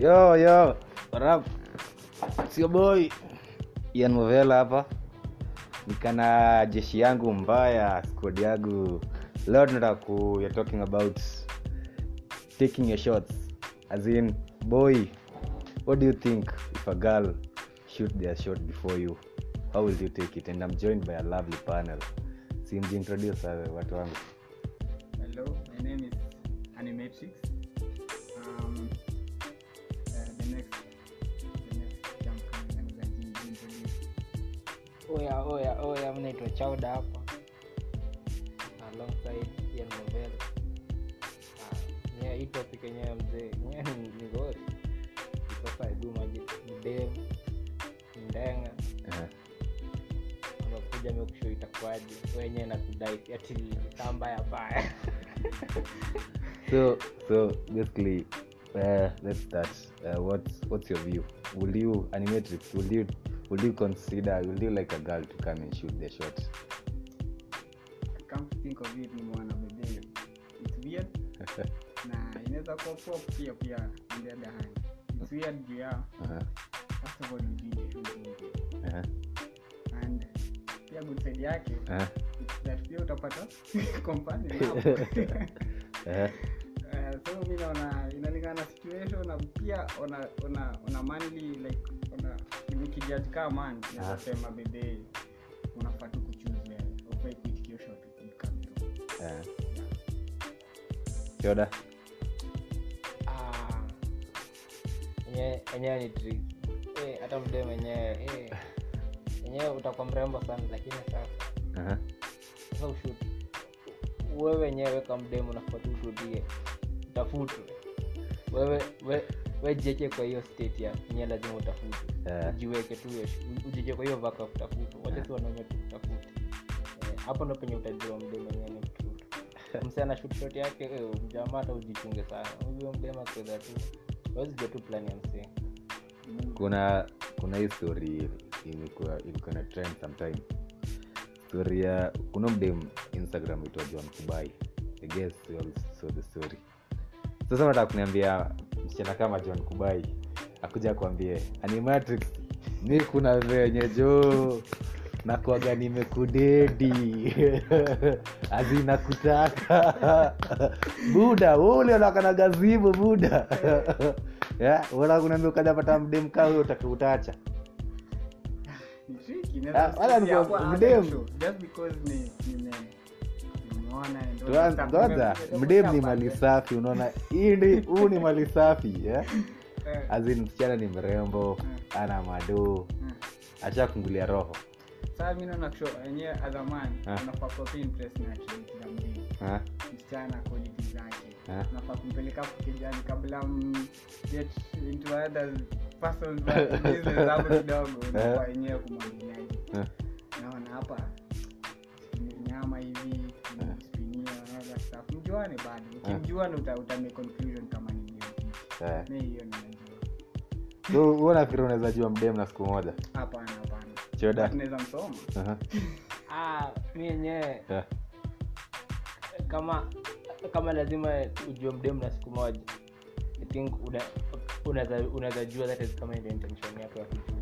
yo yo. Rap sio boy. Ian movela hapa. Nikana jeshi yangu mbaya squad yangu. Leo tunataka ku talking about taking your shots. As in boy what do you think if a girl shoot their shot before you? How will you take it? And i'm joined by a lovely panel. Simjiintroduce uh, watu wangu. Hello, my name is Animatrix. Oya oya oya mnaitwa chauda hapa. Alongside Ian Novel. Ah, hii topic yenyewe mzee ni ngori sasa uh, amekuja amekusho wenyewe nakudai ati baya. So so basically uh, let's start. Uh, what's what's your view? Will you animatrix will you will you consider will you like a girl to come and shoot the shot Come to think of it, nimeona bebe. It's weird na inaweza kuwa pop pia pia on the other hand. It's weird juu ya uh-huh. first of all movie. Uh-huh. and pia good side yake Uh-huh. it's that pia utapata company now Uh-huh. Eh, so mi naona inalingana situation na pia ona ona ona manly like ona nikijaji kama man Ah. nasema bebe unafaa tu wewe. Ufai. Yoda? Ah, enyewe ni trick. Eh, hata mdem enyewe eh, enyewe utakuwa mrembo sana lakini sasa. Sasa ushuti. Wewe wenyewe weka mdemu nafaa tu utulie utafutwe wewe we, we jieke kwa hiyo state ya nye lazima utafute. Yeah. ujiweke tu ujieke kwa hiyo vaka kutafutwa wacha si wanaume tu kutafuta Eh, hapo ndo penye utajua mdemu enyewe ni mtutu ana yake eh, mjamaa hata ujichunge sana. Huyo mdema akiweza tu. Wazijua tu plani ya msee. Kuna kuna hii story ilikuwa ilikuwa na trend sometime. Story ya kuna mdem instagram itwa john kubai. I guess you all saw the story. Sasa nataka kuniambia msichana kama john kubai akuja kuambie animatrix mi kuna venye jo nakwaga nimekudedi? Azina kutaka buda ulionakana gazibo buda. Yeah, wala ukajapata mdem kaa huyo utakiutacha ni ah, mdem. Nime- mdem ni mali safi unaona hii huu ni mali safi yeah? Eh, azin msichana ni mrembo ana madoo ashakungulia acha kungulia roho. Sasa mi naona unafaa zake. Unafaa kumpeleka kijani kabla into other persons kidogo unafaa wenyewe kumwangiliaji naona hapa nyama hivi uta, uta make conclusion kama ni mi hiyo ninajua so huo nafikiri unaweza jua mdem na siku moja? Hapana hapana. Choda tunaweza msoma? Aha. ah, mi yenyewe. Yeah. kama kama lazima ujue mdem na siku moja i think una- unaweza jua that is kama ile intention yako ya kujua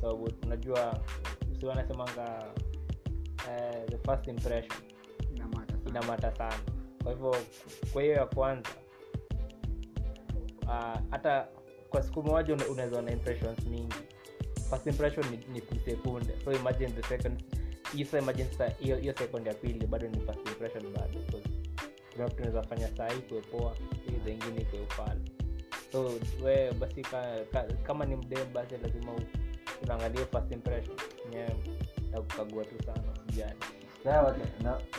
sababu unajua si wanasemanga eh, the first impression inamata sana. inamata sana kwa hivyo kwa hiyo ya kwanza hata hata kwa siku moja una- unaweza na impressions mingi. First impression ni, ni sekunde. So imagine the second imagine hiyo second ya pili bado ni first impression bado. Tunaweza fanya sahii kuepoa ili zengine ikuwe so we basi ka, ka, kama ni mdem basi lazima unaangalia first impression. Yenyewe na kukagua tu sana na-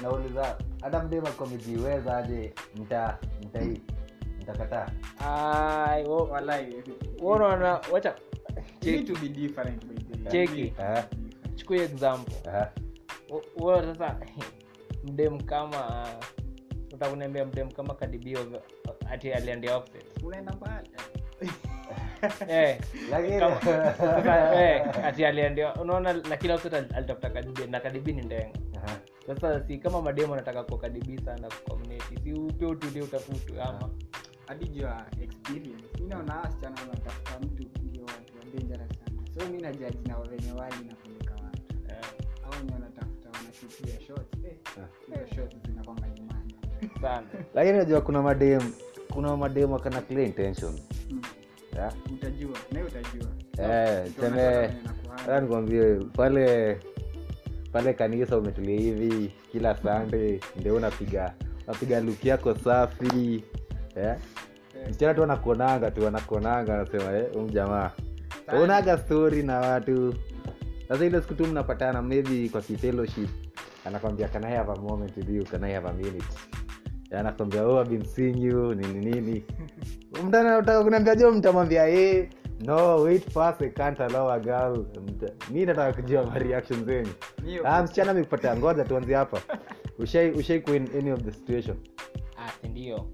nauliza hata mdema ako amejiweza aje? Mtaa mtai mtakataa unaona wacha cheki chukua example. Sasa mdem kama utakuniambia mdem kama kadibio ati aliandia offset unaenda mbali. Eh. Eh, ati aliandia unaona lakini offset alitafuta kadibi na kadibi ni ndenga. Sasa si kama mademo anataka kwa kadibi sana kwa si upe utulie utafutwe ama? Hadi juu ya experience. Mi naona wasichana wanatafuta mtu ndio watu wa dangerous sana. So mi najaji na wenye wali napeleka watu au wenye wanatafuta wanashutia shots. Eh, Ah. hizo zinakwanga nyumani sana. Lakini najua kuna mademu kuna mademu akana clear intention. Mm. yeah? utajua. Naye utajua. Eh, nikwambie pale pale kanisa umetulia hivi kila sande ndio unapiga unapiga luki yako safi. Yeah? Eh, msichana tu anakuonanga tu anakuonanga anasema eh, jamaa. Unaga stori na watu. Sasa ile siku tu mnapatana maybe kwa kifellowship anakwambia can I have a moment with you? Can I have a minute? Eh, anakwambia oh, I've been seeing you nini nini. Mtana nataka kuniambia jo mtamwambia eh no wait first I can't allow a girl mi nataka kujua mareaction zenyu. Ah msichana amekupatia ngoja tuanzi hapa. Ushai ushai kuwa any of the situation? Ah ndio.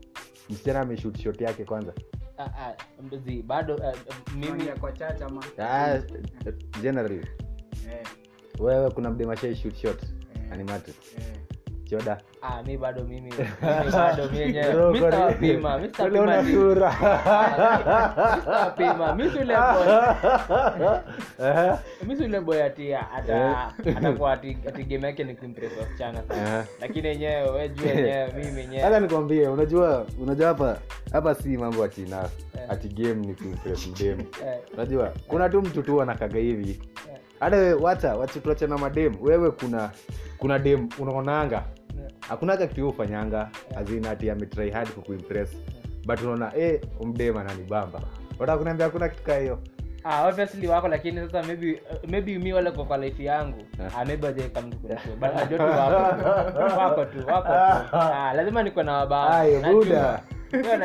Msichana ameshoot shot yake kwanza. Ah, ah, bado mimi kwa chacha ama ah, generally. Eh, wewe kuna mdemashai shoot shot? Animated. Eh. Choda ah mi bado mimi. Mimi bado ni- sura sitawapima mi si ule boy. Eh, atakuwa ati ati game yake ni kuimpress wasichana sana eh. lakini yenyewe we juu yenyewe mimi yenyewe. Hata nikwambie unajua unajua hapa hapa si mambo ya china Eh. ati game ni kuimpress mdemu unajua kuna tu mtu tu anakaga hivi. Hata wacha wacha tuache na madem wewe kuna kuna dem unaonanga eh, hakunaga kitu ufanyanga azina ati ametry hard kukuimpress but unaona eh umdem ananibamba wataka kuniambia hakuna kitu kaa hiyo. Ah obviously wako lakini sasa maybe maybe mi wale kwa life yangu ah maybe waje kama mtu kuna but najua tu wako. Wako tu wako tu. Ah lazima niko na Najua. buda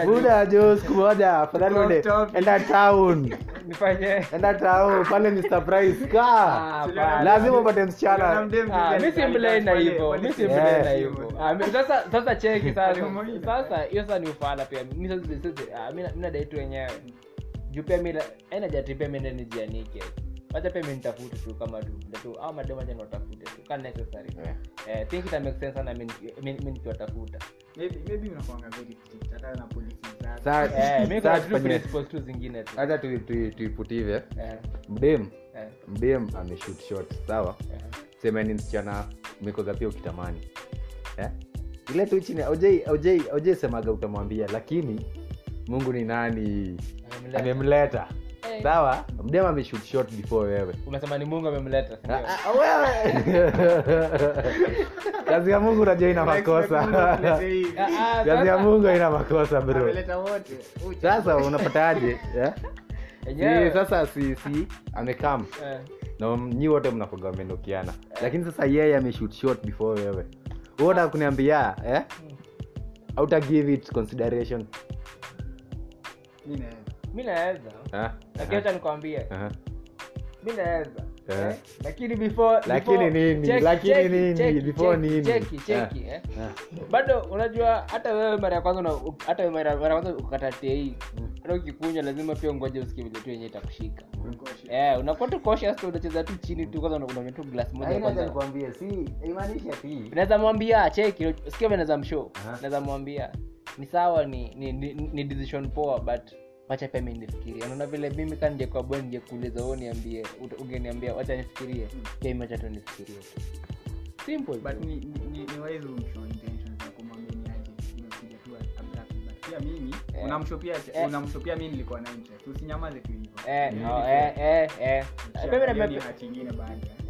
buda jo siku moja afadhali Off enda town nifanye enda town pale Mr. Price ka. Ah, lazima upate msichana. Ah, mi na hivyo mi na hivyo. Ah, sasa sasa cheki sasa sasa hiyo sasa ni ufala pia. Mi sasa sasa mi nadai tu wenyewe. Juu pia mi aina jati pia mende nijianike. Wacha pia minitafute tu kama tu au mademu acha niwatafute tu. Ka necessary. Yeah. eh think ita make sense sana mi mi mi nikiwatafuta. Maybe- maybe unakuanga very strict, hata na policy zako. tuiputi eh mdem mdem ameshut shot sawa eh. semeni msichana mikoga pia ukitamani eh? ile tu chini ojei semaga utamwambia lakini mungu ni nani Amemleta. Eh. Sawa mdema ameshutshot before wewe umesema mungu amemleta si Ah, ndio? ah, wewe kazi ya mungu unajua ina makosa. Ah, ah, kazi ya sasa- mungu ina makosa bro Ameleta wote. Uche. sasa unapataje? Yenyewe- si, sasa si si amekam eh. na nyi wote mnakoga wamenukiana lakini sasa yeye ameshoot shot before wewe uota kuniambia eh? auta give it consideration Mi naweza. Mi naweza Ah, lakini acha nikwambie mi naweza Eh. eh? lakini before Lakini nini? cheki, Lakini cheki, nini? cheki, Before cheki, nini? cheki, cheki, eh. Ah. bado unajua hata wewe mara ya kwanza una- hata mara mara ya kwanza ukata tei hata ukikunywa lazima pia ungoje usikie vile tu yenyewe itakushika eh unakuwa tu cautious tu unacheza tu chini tu kwanza unakunywa tu glass moja kwanza nikwambie, si haimaanishi ati naweza mwambia cheki sikia vile naweza mshow naweza mwambia ni sawa ni ni, ni, ni decision poa but wacha pia mi nifikirie. Unaona vile mimi kaa ningekuwa boy ningekuuliza wewe niambie ungeniambia wacha nifikirie. Pia mimi wacha tu nifikirie. Simple. Eh. Eh. nilikuwa na interest. Usinyamaze tu eh oh, eh eh eh.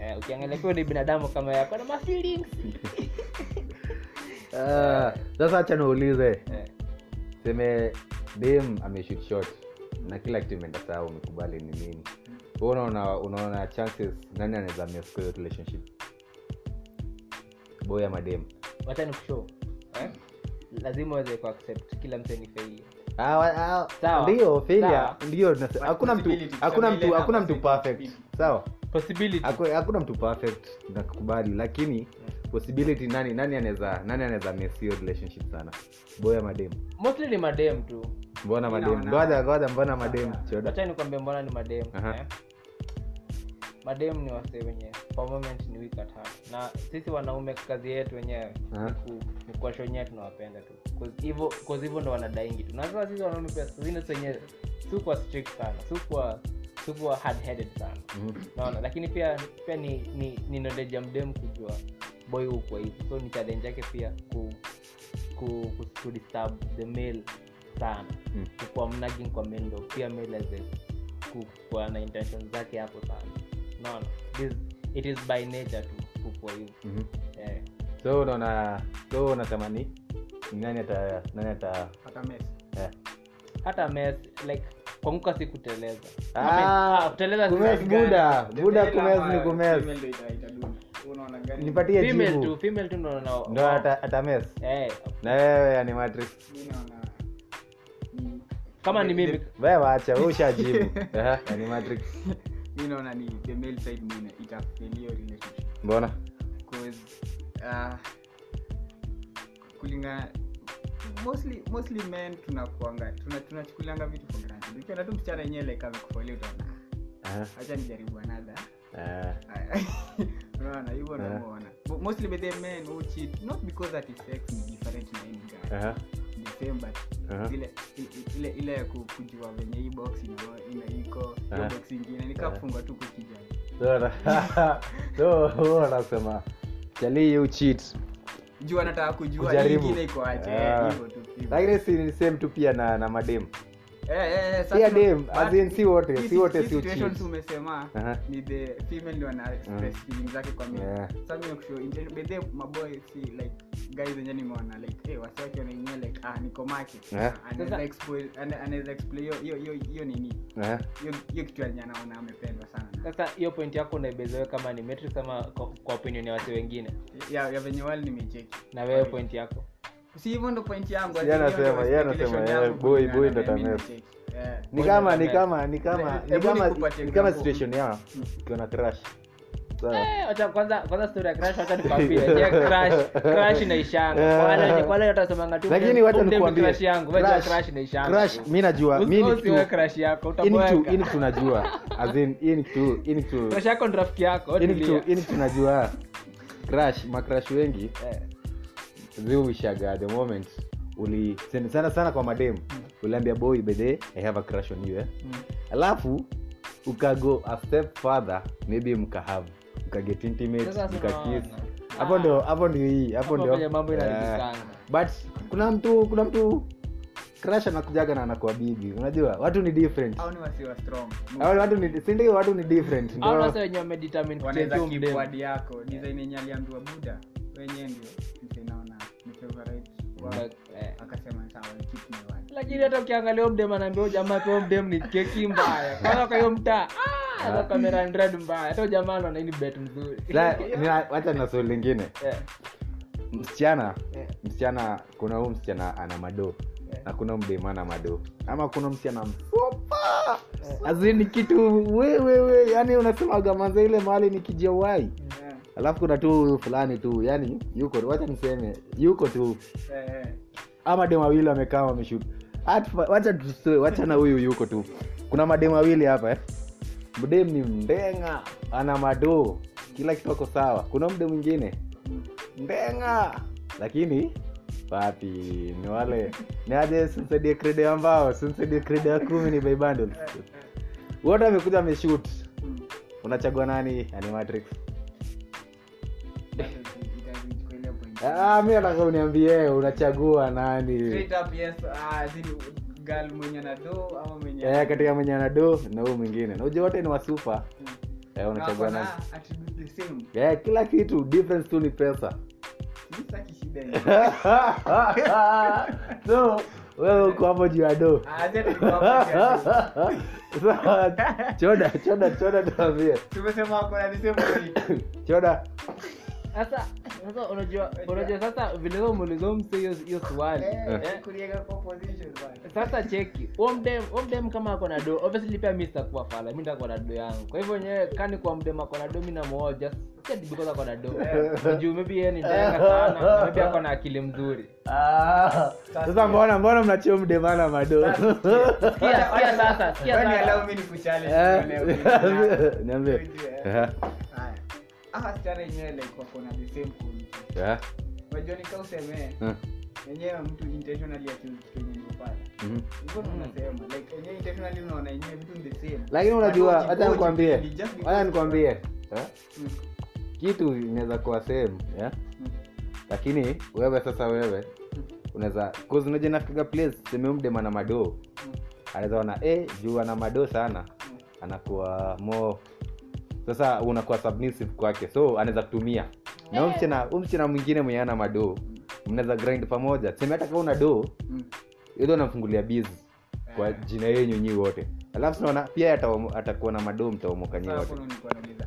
Eh ukiangalia pia ni binadamu kama yako na ma Ah, sasa hacha niulize. Eh. Seme dem ameshoot shot na kila kitu imeenda sawa umekubali ni nini. Wewe unaona unaona chances nani anaweza hiyo relationship? Boy ama dem? Wacha nikushow eh? Lazima uweze kuaccept kila mtu ni failure Ah, ah, Sawa. ndio failure. Ndio hakuna mtu hakuna mtu hakuna mtu perfect. Sawa. Hakuna mtu perfect nakubali. Lakini possibility nani nani anaweza nani anaweza relationship sana? Boya madem mostly ni madem tu mbona Mimi madem ngoja ngoja mbona madem choda nikwambia mbona ni madem Aha. eh? madem ni wase wenye for moment ni weak at heart. Na sisi wanaume kazi yetu wenyewe ni kuwashonyea tunawapenda tu. 'Cause hivyo ndo wanadaingi tu. Na sisi wanaume pia zingine wenyewe sikuwa strict sana sikuwa sikuwa hard headed sana. Mhm. naona lakini pia pia ni ni, ni knowledge ya mdem kujua boy huko hivi. So ni challenge yake pia ku ku, ku, ku disturb the male sana. Mm. kukuwa mnagging kwa mendo pia meleze kukua na intention zake hapo sana. Naona This- it is by nature tu kukua hivo mm-hmm. yeah. so unaona so unatamani nani ata nani ata hata mes yeah. hata mes like kwanguka si kuteleza. Ah, ah, kuteleza buda buda ni. Unaona gani? nipatie female jibu. ndo na- ndo. Ata, ata mess eh, na wewe yani matrix. Ni- kama ni mimi. wewe wewe ushajibu. Matrix. Naona ni the male side relationship. Mbona? 'Cause, uh, kulingana mostly mostly men tunakuanga tuna- tunachukulianga vitu for granted. Ukiona tu msichana yenyewe like amekufalia utaona Aha, hacha nijaribu ah, unaona hivyo namuona mostly by the men who cheat not because that is sex ni different na any guy aha, the same but ile ile ya kujua venye hii box ina iko hiyo box ingine. Nikafunga tu kukijani So, na- so chali you cheat. Juu anataka kujua ingine iko aje? Ah. hivyo tu lakini si same tu pia na na madem Eh, eh, eh, umesema ni the female ndio ana express feelings zake kwa mimi. Sasa mimi nakushow inten- by the way, maboy si like guys wenyewe nimeona like hey wasi wake wanaingia like ah niko market anaweza Sasa- anaweza explain hiyo hiyo hiyo hiyo nini? Hiyo hiyo kitu yenye anaona amependwa sana. Sasa hiyo point yako unaibezewe kama ni matrix ama kwa, opinion ya watu wengine? Ya, ya venye wali nimecheki. Na wewe point yako si hivyo ndo point yangu anasema- yeye anasema, eh, boy- boy ndo nimecheki. Eh. ni kama ni kama ni kama ni kama ni kama situation yao ukiwa na crush. Sawa. Eh, wacha kwanza kwanza story ya crash crash crash Eh. Lakini wacha mdem nikwambie crush yangu. Wacha crush- crash inaishanga. crush mi najua mi ni usiwe kitu crash najua. As in hii ni kitu crash najua. Crush macrush wengi. Eh, ziuishaga the moment uli sana- sana sana kwa madem uliambia boy by i have a crush on you eh? Mm. alafu ukago a step further maybe mkahave mkaget intimate Sasa hapo ndio hapo ndio hii hapo ndio mambo eh, but kuna mtu kuna mtu crush anakujaga na anakuwa bibi unajua watu ni different. Au ni wasi wa strong. Au watu ni sindi watu ni different. Ndio au sasa wenyewe wamedetermine kuchezea keep yako. Design yenye aliambiwa buda wenyewe ndio lakini hata ukiangalia mdem anaambia jamaa tu mdem ni keki mbaya. Kwanza kwa hiyo mtaa ah, kamera mbaya. Hata jamaa anaona bet mzuri. La- na swali lingine. Eh, msichana eh, msichana kuna huu msichana ana mado eh. na kuna mdem ana mado. Ama kuna msichana msopa azini kitu wewewe yani unasemaga manza ile mahali ni kijawai Eh, alafu kuna tu fulani tu yani yuko wacha niseme yuko tu. Ama dem wawili wamekaa wameshut wacha wacha na huyu yuko tu. Kuna madem wawili hapa eh. mdem ni mdenga ana madoo kila kitu ako sawa. Kuna mde mwingine. Mdenga lakini wapi ni wale. Ni aje simsaidie krede ambao simsaidie krede ya kumi ni by bundles wote amekuja ameshut Mm. unachagua nani? Animatrix ah, mi nataka uniambie unachagua nani? Straight up, yes, ah, eh, katika mwenye anado na huu mwingine. Na wote ni wasufa Mm. eh, unachagua nani na attribute the same. eh, kila kitu difference tu ni pesa. So wewe uko hapo juu ya do. Ah, choda choda choda tuambie tumesema same quality. choda. Sasa sasa unajua unajua sasa vile umeuliza mse hiyo swali. Eh, eh, sasa cheki huo mdem huo mdem kama ako na do obviously pia mi sitakuwa fala. Mi nitakuwa na do yangu. Kwa hivyo nyewe kani kwa mdem ako na do mi just because ako na do. Juu maybe yeye ni denga sana. Na maybe ako na akili mzuri. Ah, sasa mbona mbona mnachio mdemana mado? Sikia sasa sikia Eh, niambie Ujue, eh. Eh, Haya. Hawa wasichana wenyewe like wako na the same quality. yeah Unajua nika useme eh, mtu intentionally yenye ilifanya. mhm. Hivyo ndo unasema like wenyewe intentionally unaona yenyewe mtu the same. lakini unajua hata nikwambie because- hata nikwambie eh, Mm, kitu inaweza kuwa same yeah? mm, lakini wewe sasa wewe mm, unaweza nafika place sememdema na madoo mm, anaweza ona eh, juu ana madoo sana mm. anakuwa mo sasa unakuwa submissive kwake so anaweza kutumia na huyu msichana huyu msichana mwingine mwenye ana madoo mnaweza grind pamoja seme hata kama una doo Mm. hizo unamfungulia biz kwa jina yenyu nyii wote alafu sinaona pia atakuwa na madoo mtaomoka nyi wote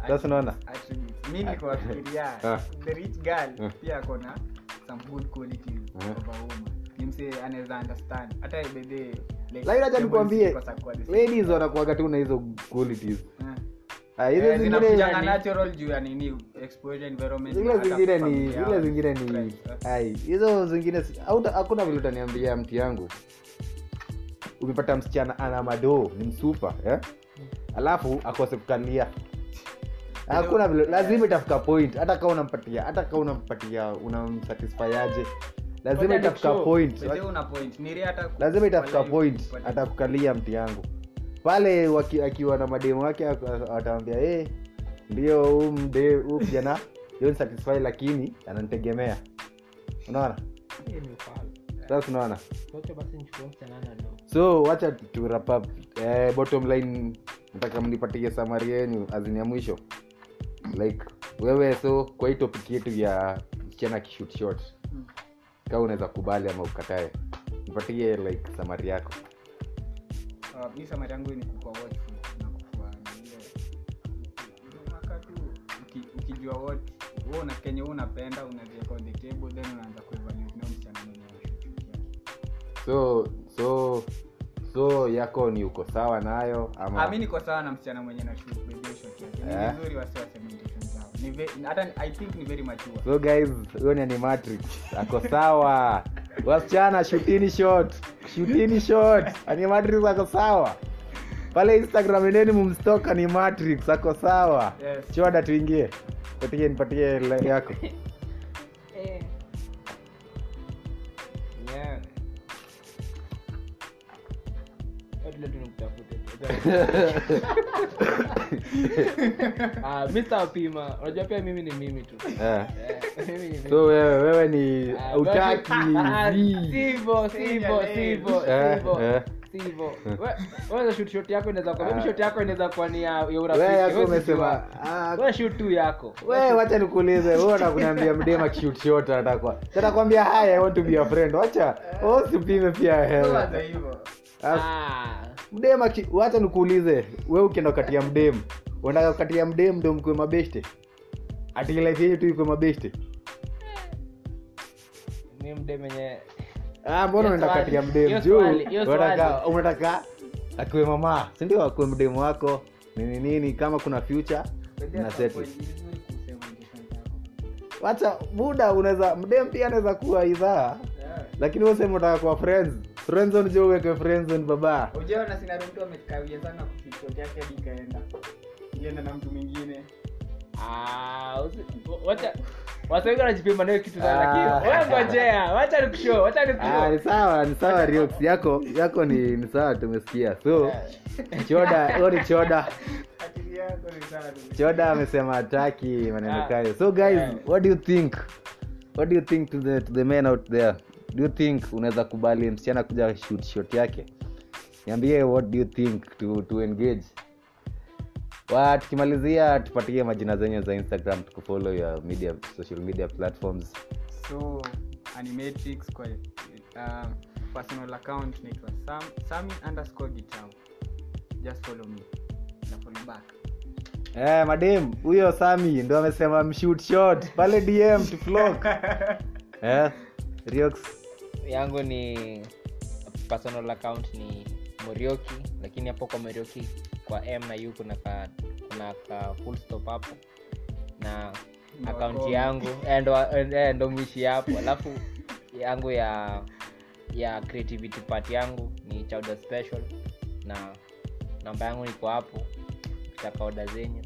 Sasa unaona? Ah. the rich girl Ah. pia ako some good qualities Ah. of a woman. Ni msee anaweza understand hata lakini acha nikwambie ladies wanakuaga tu na hizo qualities hizo zingine ni- zile zingine ni ai hizo zingine hakuna vile utaniambia mti yangu. Umepata msichana ana madoo ni msupa eh? alafu akose kukalia hakuna vile lazima itafika point hata kaa unampatia hata kaa unampatia unamsatisfyaje lazima itafuka point. Lazima itafika point atakukalia mti yangu pale waki, akiwa na mademu wake ak- atawambia hey, ndio huu mde huu kijana satisfy lakini ananitegemea. Unaona? Sasa unaona? So wacha tu wrap up. Eh, bottom line nataka mnipatie samari yenu azini ya mwisho. Like wewe so kwa hii topic yetu ya msichana kishutshot Mm. kaa unaweza kubali ama ukatae nipatie like samari yako mi samari yangu ni kukua watchful na kukua na ile- unaka tu. Ukijua what wewe una kenye wewe unapenda unaziweka on the table then unaanza kuevaluate na msichana mwenyewe so so so yako ni uko sawa nayo ama? Ah, mi niko sawa na msichana mwenye Eh. ni vizuri wasi waseme intentions ni ve- i think ni very mature. So guys huyo ni matrix ako sawa wasichana shutini shot. Shutini shot. Animatrix ako sawa? Pale instagram endeni mumstok animatrix ako sawa? Yes. choda tuingie. Patie nipatie yako Tunakutafute. Ah, mi sitawapima. unajua pia mimi ni mimi tu Eh. Eh, mimi ni mimi. so wewe wewe ni Ah, utaki ah, zi. sivyo, sivyo, sivyo, Eh, sivyo, eh. sivyo. We- wewe shoot shot yako inaweza kuwa maybe shot yako inaweza kuwa ni ya ya wewe urafiki yako Wewe umesema sijua. wewe shoot tu yako we wacha nikuulize wewe unakuniambia mdema kishoot shot atakwa atakwambia hi i want to be your friend wacha wewe usipime pia So hewa hivyo Ah. Mdema ki- wacha nikuulize we ukienda ukatia mdem unataka ukatia mdem ndo mkue mabeshte? Ati life yenyu tu ikue mabeshte? Mi ah mbona unaenda katia mdem juu unataka unataka akiwe mama sindio akiwe mdemu wako. Nini nini? Kama kuna future na wacha muda unaweza mdem pia anaweza kuwa idhaa Yeah. lakini useme unataka kuwa friends friendzone jo uweke friendzone baba. Ujaona sina mtu amekawia sana kushot yake hadi ikaenda. Ienda na mtu mwingine. Ah, usi- wacha wasawingi wanajipima nayo kitu sana lakini wewe ngojea wacha nikushow wacha ni sawa ni sawa Riox. yako yako ni, ni sawa tumesikia. So choda huyo ni choda akili yako ni sawa tu. choda amesema ataki maneno Ah. kayo so guys what do you think? What do you think to the, to the men out there do you think unaweza kubali msichana kuja shoot shot yake? Niambie what do you think to, to engage? Wa tukimalizia tupatie majina zenyu za instagram tukufollow ya media social media platforms. So animatrix kwa uh, personal account naitwa sam sami underscore guitar just follow me. Na follow back. Eh, madem huyo sami ndo amesema mshoot shot pale dm to flock. Eh, Riox. Yangu ni personal account ni morioki lakini hapo kwa morioki kwa m na u kuna ka, kuna ka full stop hapo. Na akaunti yangu eh, ndo eh, mwishi hapo. Alafu yangu ya ya creativity part yangu ni chauda special. Na namba yangu niko hapo. Kitaka oda zenyu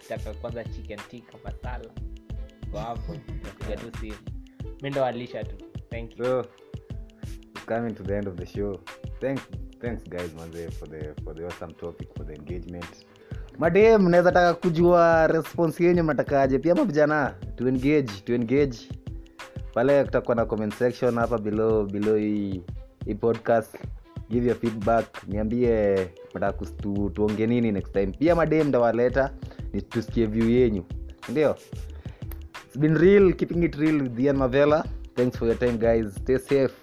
kitaka kwanza chicken tika masala iko hapo. Napiga tu simu. Mi ndo alisha tu thank you. So we're coming to the end of the show. Thanks thanks guys manze for the for the awesome topic for the engagement. Madem naweza taka kujua response yenyu mnatakaje? Pia mavijana to engage to engage. Pale kutakuwa na comment section hapa below below hii hii podcast. Give your feedback. Niambie mtaka tu, tuonge nini next time. Pia madem ndawaleta tusikie view yenyu. Ndio? It's been real keeping it real with Ian Mavela thanks for your time guys. Stay safe